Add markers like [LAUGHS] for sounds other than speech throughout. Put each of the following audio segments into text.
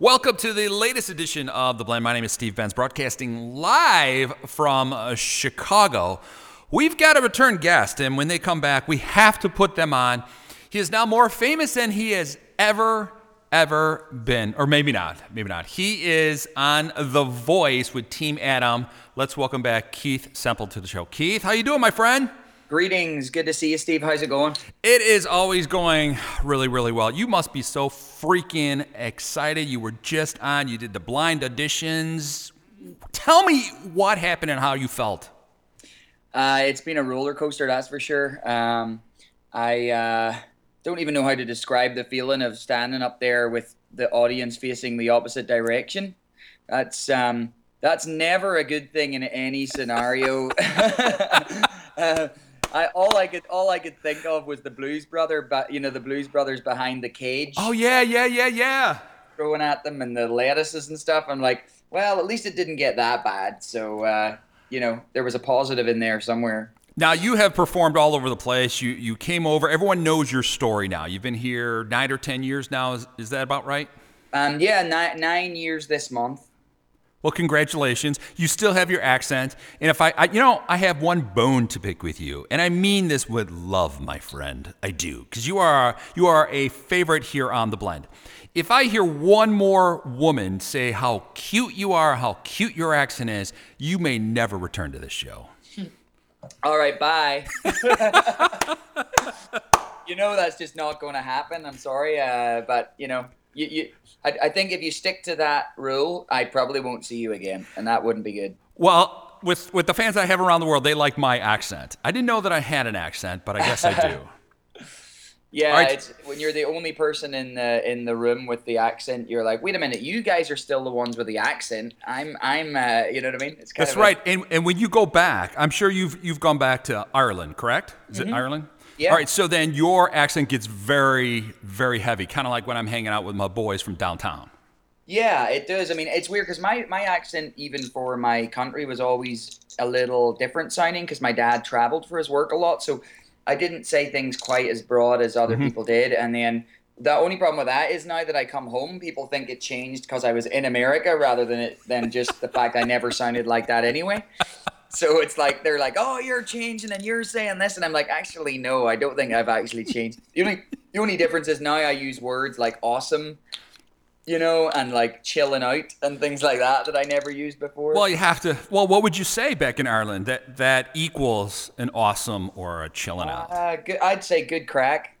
Welcome to the latest edition of The Blend. My name is Steve Benz, broadcasting live from uh, Chicago. We've got a return guest, and when they come back, we have to put them on. He is now more famous than he has ever, ever been. Or maybe not. Maybe not. He is on The Voice with Team Adam. Let's welcome back Keith Semple to the show. Keith, how you doing, my friend? Greetings. Good to see you, Steve. How's it going? It is always going really, really well. You must be so freaking excited. You were just on, you did the blind auditions. Tell me what happened and how you felt. Uh, it's been a roller coaster, that's for sure. Um, I uh, don't even know how to describe the feeling of standing up there with the audience facing the opposite direction. That's um, that's never a good thing in any scenario. [LAUGHS] uh, I, all I could all I could think of was the Blues Brother, but you know the Blues Brothers behind the cage. Oh yeah, yeah, yeah, yeah. Throwing at them and the lettuces and stuff. I'm like, well, at least it didn't get that bad. So uh, you know there was a positive in there somewhere. Now you have performed all over the place. You you came over. Everyone knows your story now. You've been here nine or ten years now. Is is that about right? Um, yeah, nine, nine years this month. Well, congratulations. You still have your accent. And if I, I, you know, I have one bone to pick with you. And I mean this with love, my friend. I do. Because you are, you are a favorite here on The Blend. If I hear one more woman say how cute you are, how cute your accent is, you may never return to this show. [LAUGHS] All right, bye. [LAUGHS] you know that's just not going to happen. I'm sorry, uh, but you know, you, you I, I think if you stick to that rule, I probably won't see you again, and that wouldn't be good. Well, with with the fans I have around the world, they like my accent. I didn't know that I had an accent, but I guess I do. [LAUGHS] Yeah, right. it's when you're the only person in the in the room with the accent, you're like, wait a minute, you guys are still the ones with the accent. I'm I'm uh, you know what I mean? It's kind That's of a- right. And and when you go back, I'm sure you've you've gone back to Ireland, correct? Is it Ireland? Mm-hmm. Yeah. All right. So then your accent gets very very heavy, kind of like when I'm hanging out with my boys from downtown. Yeah, it does. I mean, it's weird because my, my accent, even for my country, was always a little different sounding because my dad traveled for his work a lot. So I didn't say things quite as broad as other people did. And then the only problem with that is now that I come home, people think it changed because I was in America rather than it than just the fact I never sounded like that anyway. So it's like they're like, "Oh, you're changing and you're saying this," and I'm like, "Actually, no, I don't think I've actually changed." The only the only difference is now I use words like "awesome," you know, and like chilling out and things like that that I never used before. Well, you have to. Well, what would you say back in Ireland that that equals an awesome or a chilling out? uh, good, I'd say good crack.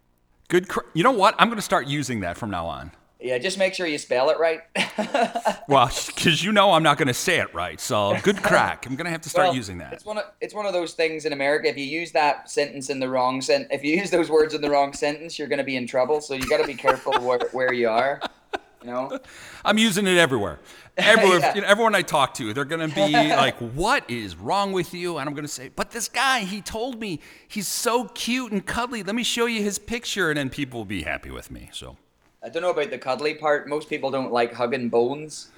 Good. Cr- you know what? I'm going to start using that from now on. Yeah, just make sure you spell it right. [LAUGHS] Well, because you know I'm not going to say it right. So good crack. I'm going to have to start Well, using that. It's one of it's one of those things in America. If you use that sentence in the wrong sent, if you use those words in the wrong sentence, you're going to be in trouble. So you got to be careful where, where you are. You know. [LAUGHS] I'm using it everywhere. Everywhere, [LAUGHS] Yeah. you know, everyone I talk to, they're gonna be like, "What is wrong with you?" And I'm gonna say, "But this guy, he told me he's so cute and cuddly. Let me show you his picture," and then people will be happy with me. So, I don't know about the cuddly part. Most people don't like hugging bones.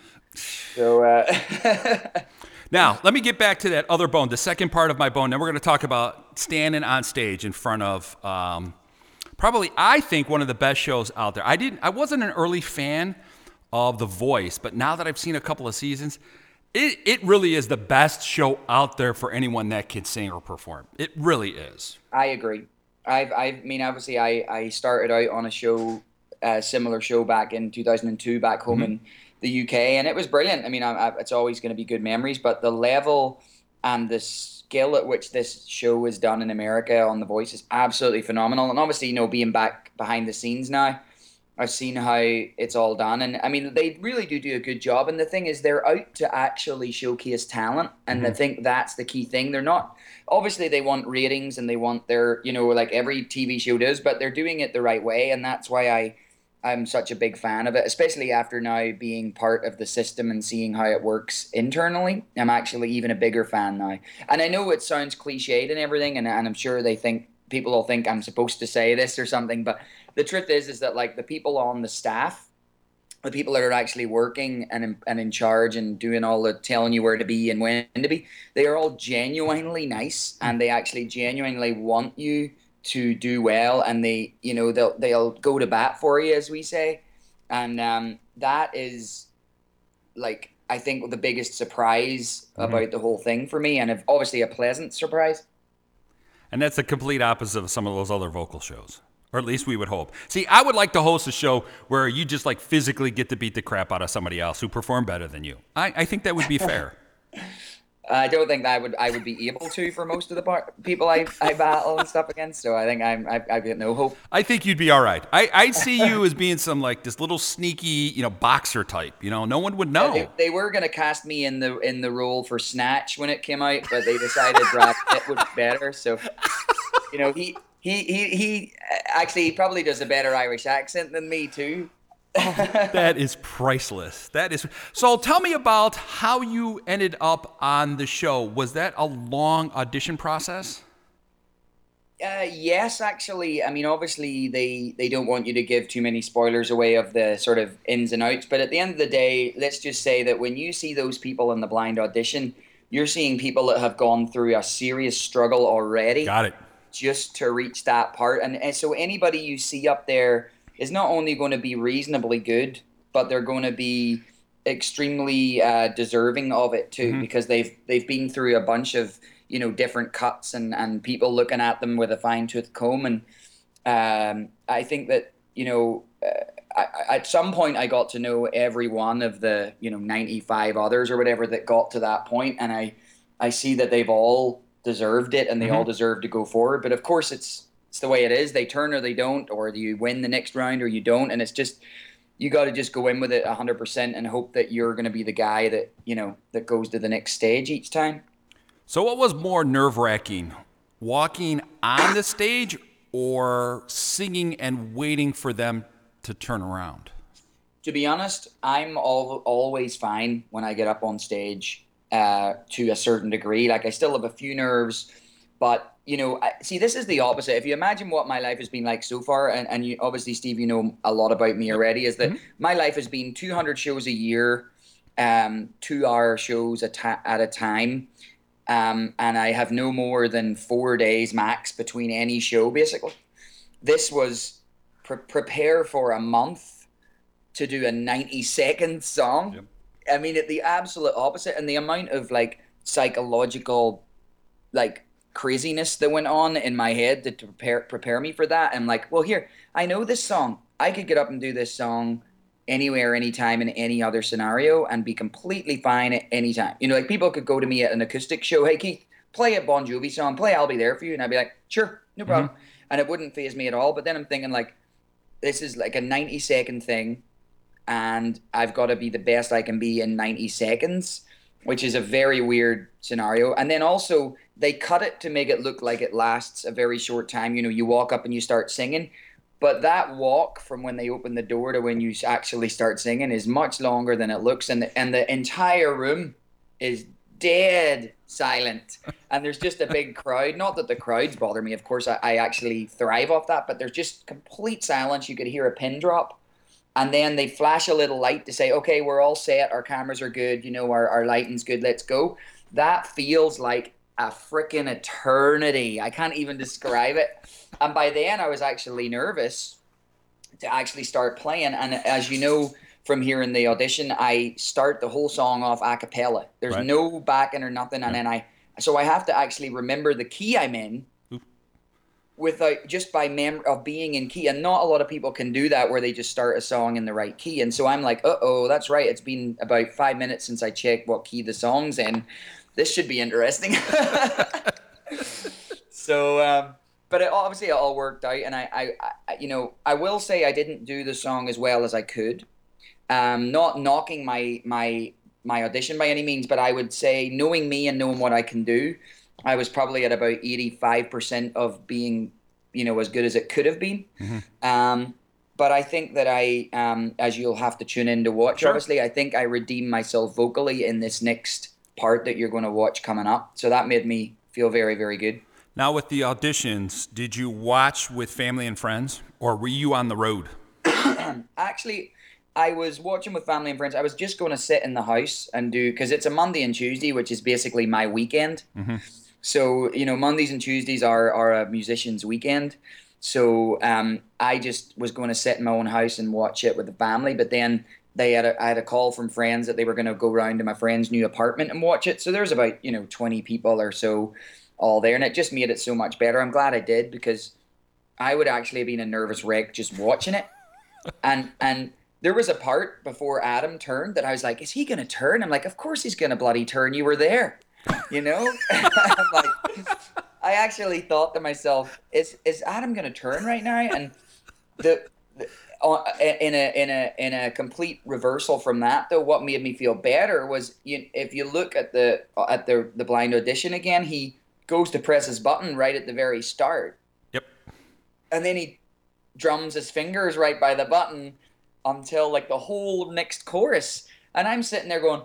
So uh, [LAUGHS] now let me get back to that other bone, the second part of my bone. Then we're gonna talk about standing on stage in front of um, probably, I think, one of the best shows out there. I didn't, I wasn't an early fan of The Voice, but now that I've seen a couple of seasons. It, it really is the best show out there for anyone that can sing or perform. It really is. I agree. I've, I mean, obviously, I, I started out on a show, a similar show back in 2002, back home mm-hmm. in the UK, and it was brilliant. I mean, I, I, it's always going to be good memories, but the level and the skill at which this show is done in America on The Voice is absolutely phenomenal. And obviously, you know, being back behind the scenes now, I've seen how it's all done, and I mean, they really do do a good job. And the thing is, they're out to actually showcase talent, and I mm-hmm. think that's the key thing. They're not obviously they want ratings and they want their, you know, like every TV show does, but they're doing it the right way, and that's why I, I'm such a big fan of it, especially after now being part of the system and seeing how it works internally. I'm actually even a bigger fan now. And I know it sounds cliched and everything, and, and I'm sure they think people will think I'm supposed to say this or something, but the truth is, is that like the people on the staff, the people that are actually working and and in charge and doing all the telling you where to be and when to be, they are all genuinely nice and they actually genuinely want you to do well and they you know they'll they'll go to bat for you as we say. And um, that is like i think the biggest surprise mm-hmm. about the whole thing for me and obviously a pleasant surprise. And that's the complete opposite of some of those other vocal shows or at least we would hope. See i would like to host a show where you just like physically get to beat the crap out of somebody else who performed better than you. I, I think that would be [LAUGHS] fair I don't think that I would I would be able to for most of the par- people I, I battle and stuff against. So I think I'm I've, I've got no hope. I think you'd be all right. I I see you as being some like this little sneaky you know boxer type. You know, no one would know. Yeah, they, they, were gonna cast me in the in the role for Snatch when it came out, but they decided Brad Pitt would be better. So you know he. He, he, he actually he probably does a better Irish accent than me too [LAUGHS] that is priceless. That is so. Tell me about how you ended up on the show. Was that a long audition process? Uh, yes, actually. I mean, obviously they they don't want you to give too many spoilers away of the sort of ins and outs. But at the end of the day, let's just say that when you see those people in the blind audition, you're seeing people that have gone through a serious struggle already. Got it. Just to reach that part, and, and so anybody you see up there is not only going to be reasonably good, but they're going to be extremely uh, deserving of it too mm-hmm. because they've they've been through a bunch of you know different cuts and and people looking at them with a fine tooth comb and um, I think that you know uh, I, at some point I got to know every one of the you know 95 others or whatever that got to that point and I I see that they've all deserved it and they mm-hmm. all deserve to go forward but of course it's it's the way it is. They turn or they don't, or you win the next round or you don't, and it's just you got to just go in with it 100% and hope that you're going to be the guy that you know that goes to the next stage each time. So, what was more nerve wracking, walking on the stage or singing and waiting for them to turn around? To be honest, I'm all, always fine when I get up on stage uh, to a certain degree. Like I still have a few nerves, but you know, see, this is the opposite. If you imagine what my life has been like so far, and, and you, obviously, Steve, you know a lot about me already, is that mm-hmm. my life has been 200 shows a year, um, two hour shows at, ta- at a time. Um, and I have no more than four days max between any show, basically. This was pre- prepare for a month to do a 90 second song. Yep. I mean, the absolute opposite, and the amount of like psychological, like craziness that went on in my head to, to prepare prepare me for that. I'm like, well, here I know this song. I could get up and do this song anywhere, anytime, in any other scenario, and be completely fine at any time. You know, like people could go to me at an acoustic show. Hey, Keith, play a Bon Jovi song. Play "I'll Be There for You," and I'd be like, sure, no mm-hmm. problem, mm-hmm. and it wouldn't phase me at all. But then I'm thinking like, this is like a 90 second thing, and I've got to be the best I can be in 90 seconds which is a very weird scenario. And then also they cut it to make it look like it lasts a very short time. You know, you walk up and you start singing, but that walk from when they open the door to when you actually start singing is much longer than it looks, and the, and the entire room is dead silent. And there's just a big crowd. Not that the crowds bother me of course. I, I actually thrive off that. But there's just complete silence. You could hear a pin drop. And then they flash a little light to say, okay, we're all set, our cameras are good, you know, our, our lighting's good, let's go. That feels like a freaking eternity. I can't even describe it. And by then, I was actually nervous to actually start playing. And as you know from hearing the audition, I start the whole song off a cappella. There's right. no backing or nothing. And then I, so I have to actually remember the key I'm in without just by mem of being in key and not a lot of people can do that where they just start a song in the right key and so i'm like uh-oh that's right it's been about five minutes since i checked what key the song's in this should be interesting [LAUGHS] so um, but it, obviously it all worked out and I, I, I you know i will say i didn't do the song as well as i could um, not knocking my my my audition by any means but i would say knowing me and knowing what i can do I was probably at about 85% of being, you know, as good as it could have been. Mm-hmm. Um, but I think that I, um, as you'll have to tune in to watch, Sure. obviously, I think I redeemed myself vocally in this next part that you're going to watch coming up. So that made me feel very, very good. Now, with the auditions, did you watch with family and friends, or were you on the road? [CLEARS THROAT] Actually, I was watching with family and friends. I was just going to sit in the house and do because it's a Monday and Tuesday, which is basically my weekend. So you know, Mondays and Tuesdays are are a musician's weekend. So um, I just was going to sit in my own house and watch it with the family. But then they had a, I had a call from friends that they were going to go round to my friend's new apartment and watch it. So there's about you know 20 people or so all there, and it just made it so much better. I'm glad I did because I would actually have been a nervous wreck just watching it. [LAUGHS] and and there was a part before Adam turned that I was like, is he gonna turn? I'm like, of course he's gonna bloody turn. You were there, you know. [LAUGHS] I'm like, I actually thought to myself, is is Adam gonna turn right now? And the, Uh, in a in a in a complete reversal from that though, what made me feel better was you, if you look at the uh, at the the blind audition again, he goes to press his button right at the very start. Yep. and then he drums his fingers right by the button until like the whole next chorus. And i'm sitting there going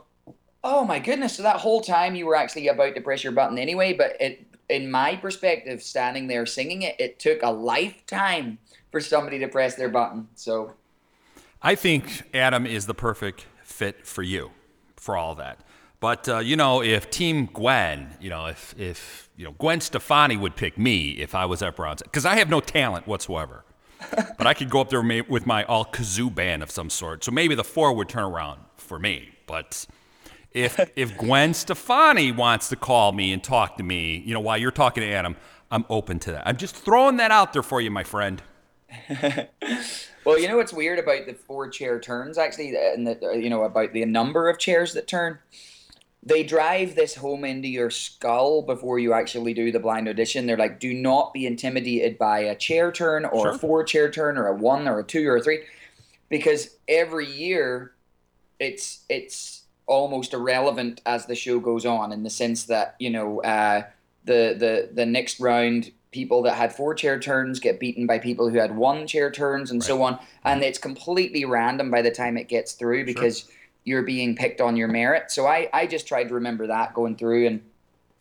oh my goodness. So that whole time you were actually about to press your button anyway but it in my perspective standing there singing it it took a lifetime for somebody to press their button so I think Adam is the perfect fit for you, for all that. But uh, you know, if Team Gwen, you know, if if you know Gwen Stefani would pick me if I was up around, because I have no talent whatsoever. [LAUGHS] but I could go up there with my all kazoo band of some sort. So maybe the four would turn around for me. But if if Gwen Stefani wants to call me and talk to me, you know, while you're talking to Adam, I'm open to that. I'm just throwing that out there for you, my friend. [LAUGHS] Well, you know what's weird about the four chair turns actually, and the, you know about the number of chairs that turn. They drive this home into your skull before you actually do the blind audition. They're like, do not be intimidated by a chair turn or Sure. a four chair turn or a one or a two or a three, because every year, it's it's almost irrelevant as the show goes on in the sense that you know uh, the the the next round people that had four chair turns get beaten by people who had one chair turns and so on. And it's completely random by the time it gets through because you're being picked on your merit. So i i just tried to remember that going through. And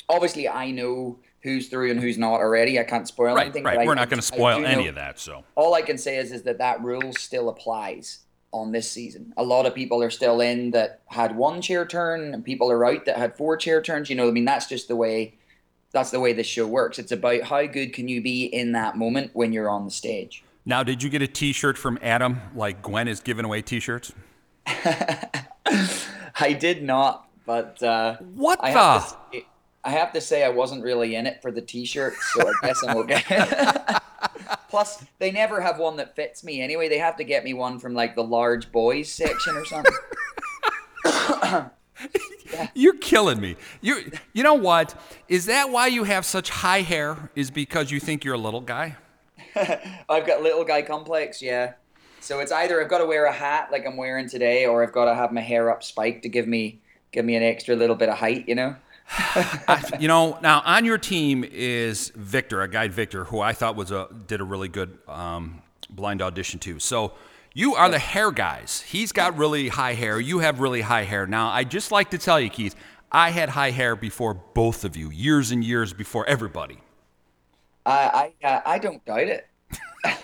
obviously i know who's through and who's not already. I can't spoil Right, anything right. but We're not going to spoil any know- of that. So. all I can say is is that that rule still applies on this season. A lot of people are still in that had one chair turn, and people are out that had four chair turns. You know, I mean, that's just the way. That's the way this show works. It's about how good can you be in that moment when you're on the stage. now, did you get a T-shirt from Adam? Like Gwen is giving away T-shirts. [LAUGHS] I did not, but uh, What I the? have, say, I have to say I wasn't really in it for the T-shirt, so I guess I'm okay. [LAUGHS] Plus, they never have one that fits me anyway. They have to get me one from like the large boys section or something. [LAUGHS] You're killing me. You you know what? Is that why you have such high hair? Is because you think you're a little guy? [LAUGHS] I've got little guy complex, yeah. So it's either I've got to wear a hat like I'm wearing today, or I've got to have my hair up spiked to give me give me an extra little bit of height, you know. I, you know, now on your team is Victor, a guy Victor, who I thought was a did a really good um, blind audition too. So you are the hair guys. He's got really high hair. You have really high hair. Now I just like to tell you, Keith, I had high hair before both of you, years and years before everybody. I I uh, I don't doubt it. [LAUGHS]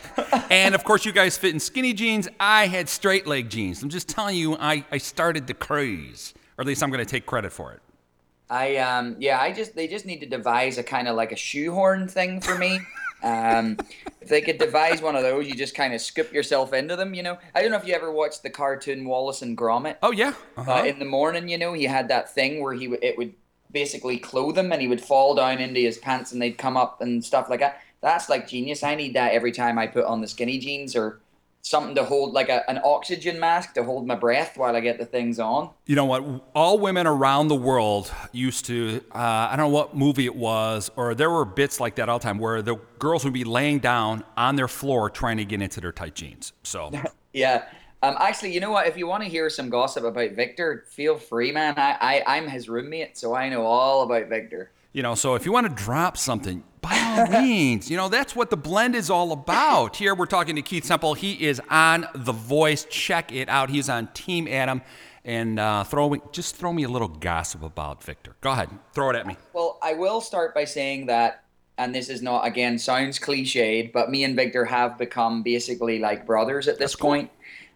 And of course, you guys fit in skinny jeans. I had straight leg jeans. I'm just telling you, I, I started the craze, or at least I'm going to take credit for it. I um yeah, I just they just need to devise a kind of like a shoehorn thing for me. Um, if they could devise one of those, you just kind of scoop yourself into them. You know, I don't know if you ever watched the cartoon Wallace and Gromit. Oh yeah, uh-huh. uh, in the morning, you know, he had that thing where he w- it would basically clothe him and he would fall down into his pants and they'd come up and stuff like that. That's like genius. I need that every time I put on the skinny jeans or something to hold like a, an oxygen mask to hold my breath while I get the things on. You know what? All women around the world used to, uh, I don't know what movie it was, or there were bits like that all the time where the girls would be laying down on their floor trying to get into their tight jeans. So, [LAUGHS] Yeah. Um, actually, you know what? If you want to hear some gossip about Victor, feel free, man. I, I I'm his roommate, so I know all about Victor. You know, so if you want to drop something, by all [LAUGHS] means, you know, that's what the blend is all about. Here we're talking to Keith Semple. He is on The Voice. Check it out. He's on Team Adam. And uh, throw me, just throw me a little gossip about Victor. Go ahead, throw it at me. Well, I will start by saying that, and this is not again sounds cliched, but me and Victor have become basically like brothers at this point.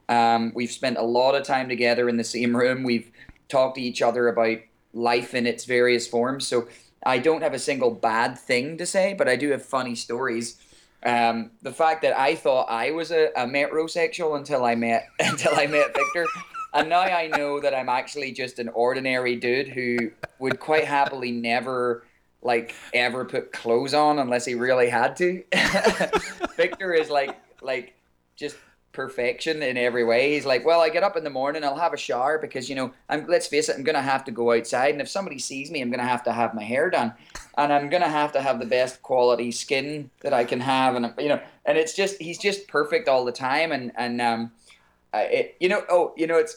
Um, we've spent a lot of time together in the same room. We've talked to each other about life in its various forms. So I don't have a single bad thing to say, but I do have funny stories. Um, the fact that I thought I was a, a metrosexual until I met [LAUGHS] until I met Victor, and now I know that I'm actually just an ordinary dude who would quite happily never like ever put clothes on unless he really had to. [LAUGHS] Victor is like like just perfection in every way. He's like, well, I get up in the morning, I'll have a shower because you know, I'm let's face it, I'm gonna have to go outside, and if somebody sees me, I'm gonna have to have my hair done, and I'm gonna have to have the best quality skin that I can have, and you know, and it's just he's just perfect all the time, and and um, it, you know, oh, you know, it's.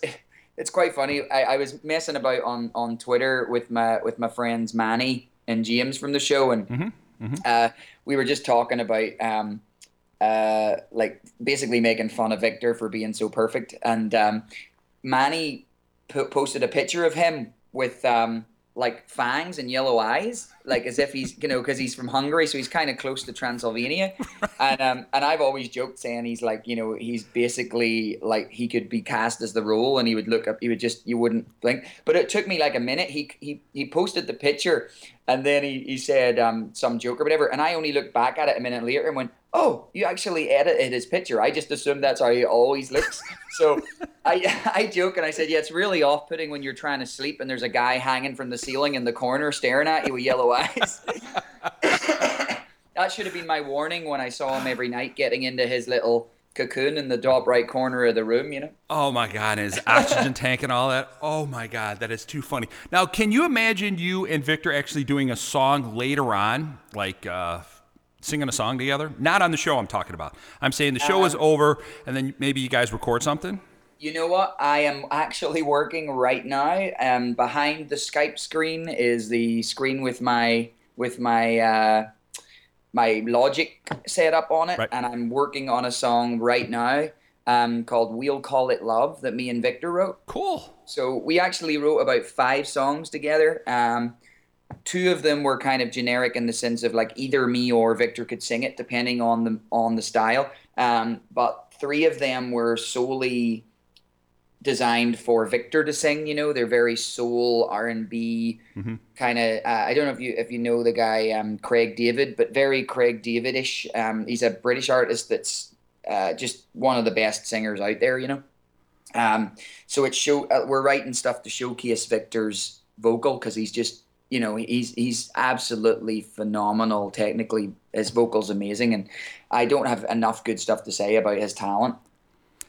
It's quite funny. I, I was messing about on, on Twitter with my with my friends Manny and James from the show, and mm-hmm, mm-hmm. Uh, we were just talking about um, uh, like basically making fun of Victor for being so perfect. And um, Manny po- posted a picture of him with um, like fangs and yellow eyes, like as if he's you know because he's from Hungary, so he's kind of close to Transylvania. [LAUGHS] and um, and I've always joked saying he's like you know he's basically like he could be cast as the role, and he would look up, he would just you wouldn't blink. But it took me like a minute. He he he posted the picture, and then he he said um, some joke or whatever, and I only looked back at it a minute later and went, oh, you actually edited his picture. I just assumed that's how he always looks. So [LAUGHS] I [LAUGHS] I joke and I said, yeah, it's really off putting when you're trying to sleep and there's a guy hanging from the ceiling in the corner staring at you with yellow [LAUGHS] eyes. that should have been my warning when I saw him every night getting into his little cocoon in the top right corner of the room, you know? Oh my God, his oxygen tank and all that. Oh my God, that is too funny. Now, can you imagine you and Victor actually doing a song later on, like uh, singing a song together? Not on the show I'm talking about. I'm saying the show um, is over and then maybe you guys record something? You know what? I am actually working right now. Um, behind the Skype screen is the screen with my with my uh, my Logic set up on it, right. and I'm working on a song right now um, called "We'll Call It Love" that me and Victor wrote. Cool. So we actually wrote about five songs together. Um, two of them were kind of generic in the sense of like either me or Victor could sing it depending on the on the style. Um, but three of them were solely designed for Victor to sing. You know, they're very soul R and B mm-hmm. kind of. Uh, I don't know if you if you know the guy um, Craig David, but very Craig Davidish. Um, he's a British artist that's uh, just one of the best singers out there. You know. Um, so it's show uh, we're writing stuff to showcase Victor's vocal because he's just you know he's he's absolutely phenomenal technically. His vocals amazing and i don't have enough good stuff to say about his talent.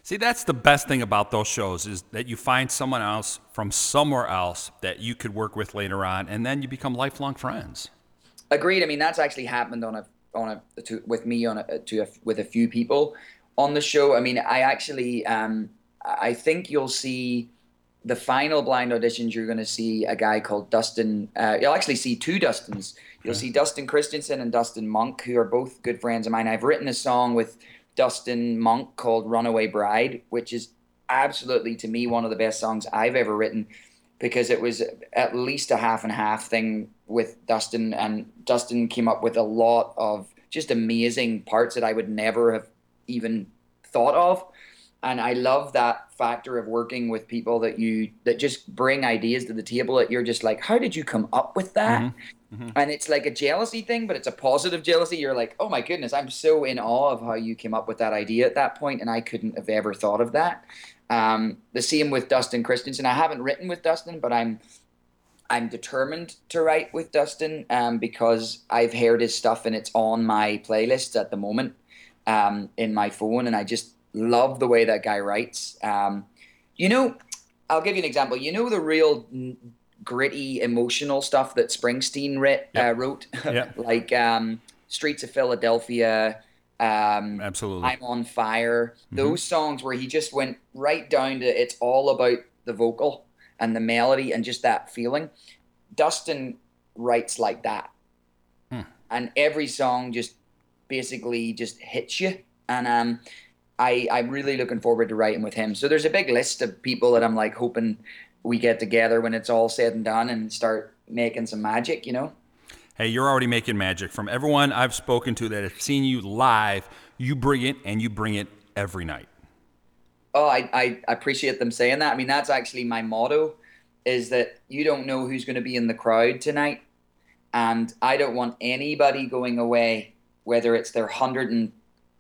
See that's the best thing about those shows is that you find someone else from somewhere else that you could work with later on and then you become lifelong friends. Agreed. I mean that's actually happened on a on a to, with me on a to a, with a few people on the show. I mean i actually um i think you'll see the final blind auditions, you're going to see a guy called Dustin. Uh, you'll actually see two Dustins. You'll see Dustin Christensen and Dustin Monk, who are both good friends of mine. I've written a song with Dustin Monk called Runaway Bride, which is absolutely, to me, one of the best songs I've ever written because it was at least a half and half thing with Dustin. And Dustin came up with a lot of just amazing parts that I would never have even thought of and I love that factor of working with people that you that just bring ideas to the table that you're just like, how did you come up with that? Mm-hmm. Mm-hmm. And it's like a jealousy thing, but it's a positive jealousy. You're like, oh my goodness, I'm so in awe of how you came up with that idea at that point, and I couldn't have ever thought of that. Um, the same with Dustin Christensen. I haven't written with Dustin, but I'm I'm determined to write with Dustin um, because I've heard his stuff and it's on my playlist at the moment um, in my phone, and I just love the way that guy writes. Um, you know, I'll give you an example. You know the real gritty, emotional stuff that Springsteen writ, yep. uh, wrote, yep. [LAUGHS] like um, "Streets of Philadelphia." Um, Absolutely. I'm on fire. Mm-hmm. Those songs where he just went right down to it's all about the vocal and the melody and just that feeling. Dustin writes like that. and every song just basically just hits you. And um, I I'm really looking forward to writing with him. So there's a big list of people that I'm like hoping we get together when it's all said and done and start making some magic. You know. Hey, you're already making magic. From everyone I've spoken to that have seen you live, you bring it and you bring it every night. Oh, I, I appreciate them saying that. I mean, that's actually my motto is that you don't know who's going to be in the crowd tonight. And I don't want anybody going away, whether it's their hundred and,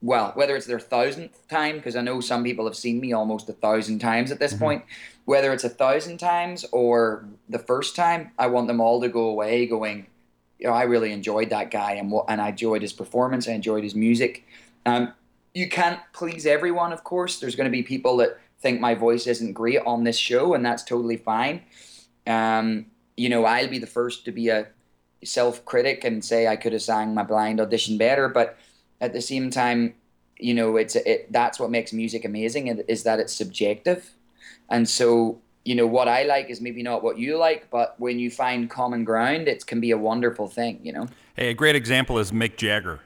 well, whether it's their thousandth time, because I know some people have seen me almost a thousand times at this Mm-hmm. point, whether it's a thousand times or the first time, I want them all to go away going, you know, I really enjoyed that guy and what, and I enjoyed his performance. I enjoyed his music. Um, you can't please everyone, of course. There's going to be people that think my voice isn't great on this show, and that's totally fine. Um, you know, I'll be the first to be a self-critic and say I could have sang my blind audition better, but at the same time, you know, it's it, that's what makes music amazing is that it's subjective, and so you know what I like is maybe not what you like, but when you find common ground, it can be a wonderful thing. You know. Hey, a great example is Mick Jagger.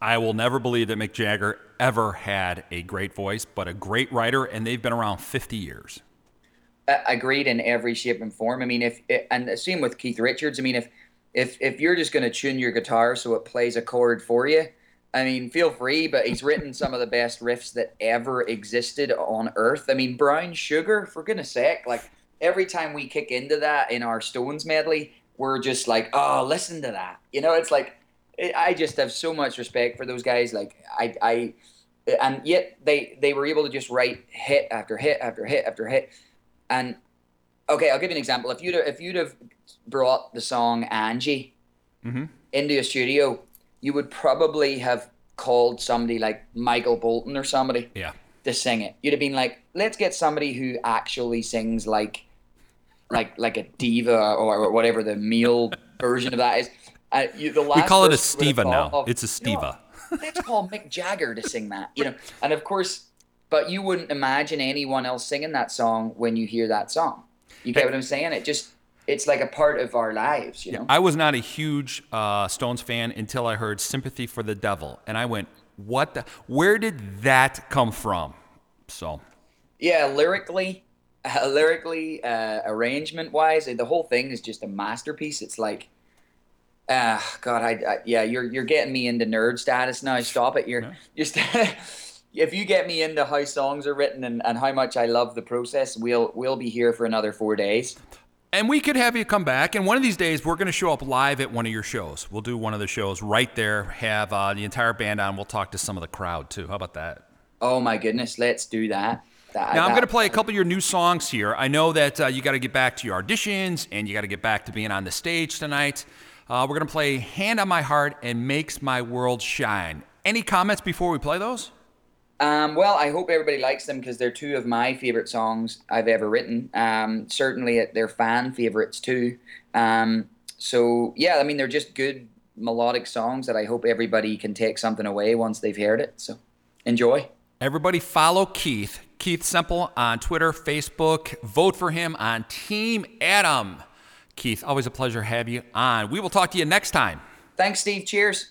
I will never believe that Mick Jagger ever had a great voice, but a great writer, and they've been around 50 years. Uh, agreed in every shape and form. I mean, if and the same with Keith Richards. I mean, if if if you're just going to tune your guitar so it plays a chord for you, I mean, feel free. But he's written some of the best riffs that ever existed on Earth. I mean, Brown Sugar, for goodness sake, like every time we kick into that in our Stones medley, we're just like, oh, listen to that. You know, it's like I just have so much respect for those guys. Like I, I, and yet they they were able to just write hit after hit after hit after hit. And okay, I'll give you an example. If you'd if you'd have brought the song Angie mm-hmm. into a studio, you would probably have called somebody like Michael Bolton or somebody Yeah. to sing it. You'd have been like, let's get somebody who actually sings like like like a diva or, or whatever the male [LAUGHS] version of that is. Uh, you, the We call it a verse you would have Stiva now. of- It's a You know [LAUGHS] let's call Mick Jagger to sing that, you know. And of course, but you wouldn't imagine anyone else singing that song when you hear that song. You get what I'm saying? It just it's like a part of our lives, you know. I was not a huge uh, Stones fan until I heard "Sympathy for the Devil," and I went, "What? The? Where did that come from?" So, yeah, lyrically, uh, [LAUGHS] lyrically, uh, arrangement wise, the whole thing is just a masterpiece. It's like, uh, God, I, I yeah, you're you're getting me into nerd status now. Stop it. You're just [LAUGHS] if you get me into how songs are written and, and how much I love the process, we'll we'll be here for another four days. And we could have you come back, and one of these days we're going to show up live at one of your shows. We'll do one of the shows right there. Have uh, the entire band on. We'll talk to some of the crowd too. How about that? Oh my goodness, let's do that. that Now I'm going to play a couple of your new songs here. I know that uh, you got to get back to your auditions and you got to get back to being on the stage tonight. Uh, we're going to play "Hand on My Heart" and "Makes My World Shine." Any comments before we play those? Um, well, I hope everybody likes them because they're two of my favorite songs I've ever written. Um, certainly, they're fan favorites too. Um, so yeah, I mean, they're just good melodic songs that I hope everybody can take something away once they've heard it. So enjoy. Everybody follow Keith, Keith Semple on Twitter, Facebook. Vote for him on Team Adam. Keith, always a pleasure to have you on. We will talk to you next time. Thanks, Steve. Cheers.